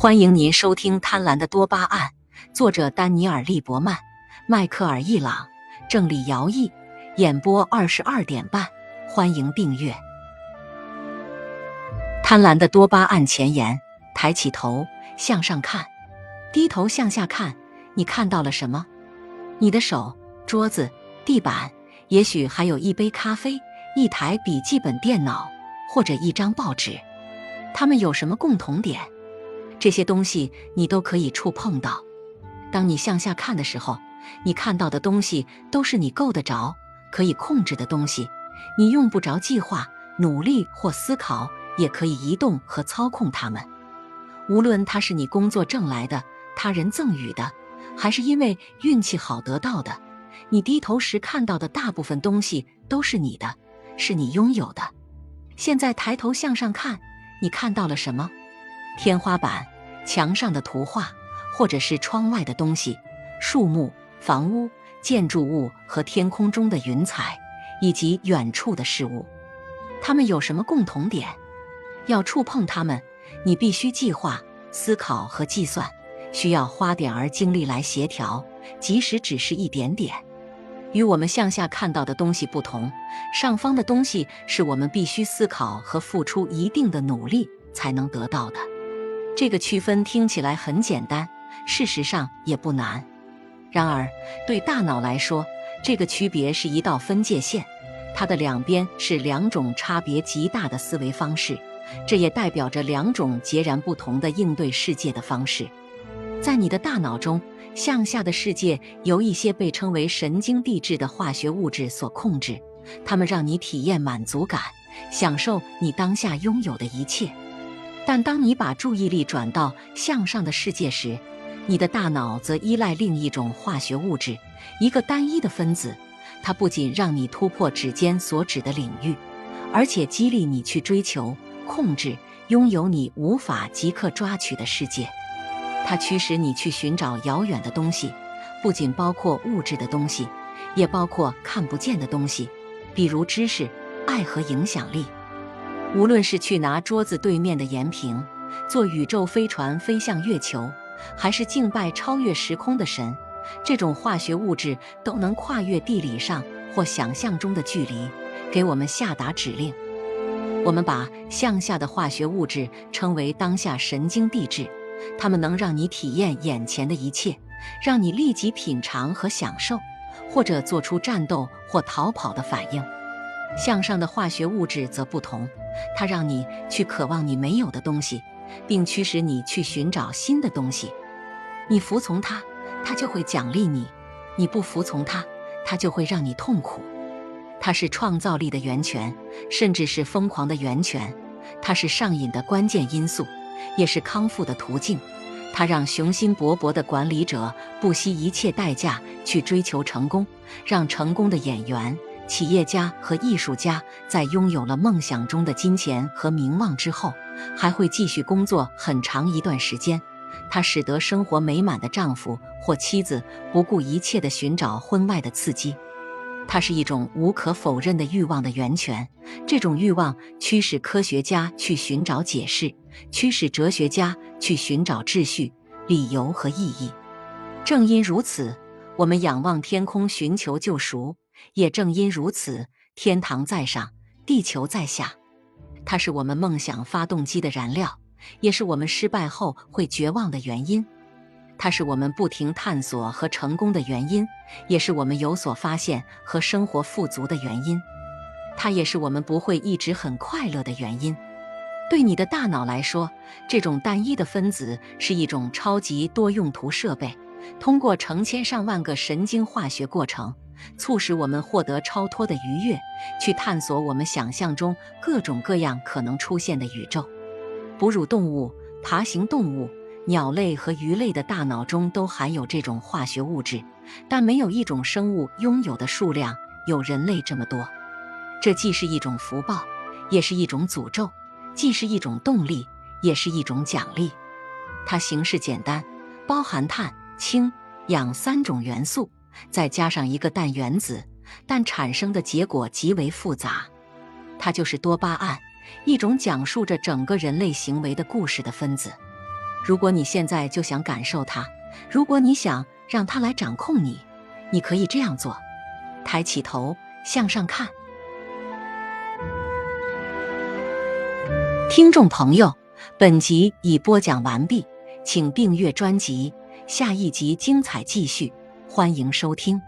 欢迎您收听《贪婪的多巴胺》，作者丹尼尔·利伯曼、迈克尔·易朗，郑理尧译，演播二十二点半。欢迎订阅《贪婪的多巴胺》前言：抬起头，向上看；低头向下看。你看到了什么？你的手、桌子、地板，也许还有一杯咖啡、一台笔记本电脑，或者一张报纸。它们有什么共同点？这些东西你都可以触碰到。当你向下看的时候，你看到的东西都是你够得着、可以控制的东西。你用不着计划、努力或思考，也可以移动和操控它们。无论它是你工作挣来的、他人赠予的，还是因为运气好得到的，你低头时看到的大部分东西都是你的，是你拥有的。现在抬头向上看。你看到了什么？天花板、墙上的图画，或者是窗外的东西，树木、房屋、建筑物和天空中的云彩，以及远处的事物，它们有什么共同点？要触碰它们，你必须计划、思考和计算，需要花点儿精力来协调，即使只是一点点。与我们向下看到的东西不同，上方的东西是我们必须思考和付出一定的努力才能得到的。这个区分听起来很简单，事实上也不难。然而，对大脑来说，这个区别是一道分界线，它的两边是两种差别极大的思维方式，这也代表着两种截然不同的应对世界的方式。在你的大脑中。向下的世界由一些被称为神经递质的化学物质所控制，它们让你体验满足感，享受你当下拥有的一切。但当你把注意力转到向上的世界时，你的大脑则依赖另一种化学物质，一个单一的分子。它不仅让你突破指尖所指的领域，而且激励你去追求、控制、拥有你无法即刻抓取的世界。它驱使你去寻找遥远的东西，不仅包括物质的东西，也包括看不见的东西，比如知识、爱和影响力。无论是去拿桌子对面的盐瓶，坐宇宙飞船飞向月球，还是敬拜超越时空的神，这种化学物质都能跨越地理上或想象中的距离，给我们下达指令。我们把向下的化学物质称为当下神经递质。它们能让你体验眼前的一切，让你立即品尝和享受，或者做出战斗或逃跑的反应。向上的化学物质则不同，它让你去渴望你没有的东西，并驱使你去寻找新的东西。你服从它，它就会奖励你；你不服从它，它就会让你痛苦。它是创造力的源泉，甚至是疯狂的源泉。它是上瘾的关键因素。也是康复的途径，它让雄心勃勃的管理者不惜一切代价去追求成功，让成功的演员、企业家和艺术家在拥有了梦想中的金钱和名望之后，还会继续工作很长一段时间。它使得生活美满的丈夫或妻子不顾一切地寻找婚外的刺激。它是一种无可否认的欲望的源泉，这种欲望驱使科学家去寻找解释，驱使哲学家去寻找秩序、理由和意义。正因如此，我们仰望天空寻求救赎；也正因如此，天堂在上，地球在下。它是我们梦想发动机的燃料，也是我们失败后会绝望的原因。它是我们不停探索和成功的原因，也是我们有所发现和生活富足的原因。它也是我们不会一直很快乐的原因。对你的大脑来说，这种单一的分子是一种超级多用途设备，通过成千上万个神经化学过程，促使我们获得超脱的愉悦，去探索我们想象中各种各样可能出现的宇宙。哺乳动物、爬行动物。鸟类和鱼类的大脑中都含有这种化学物质，但没有一种生物拥有的数量有人类这么多。这既是一种福报，也是一种诅咒；既是一种动力，也是一种奖励。它形式简单，包含碳、氢、氧三种元素，再加上一个氮原子，但产生的结果极为复杂。它就是多巴胺，一种讲述着整个人类行为的故事的分子。如果你现在就想感受它，如果你想让它来掌控你，你可以这样做：抬起头，向上看。听众朋友，本集已播讲完毕，请订阅专辑，下一集精彩继续，欢迎收听。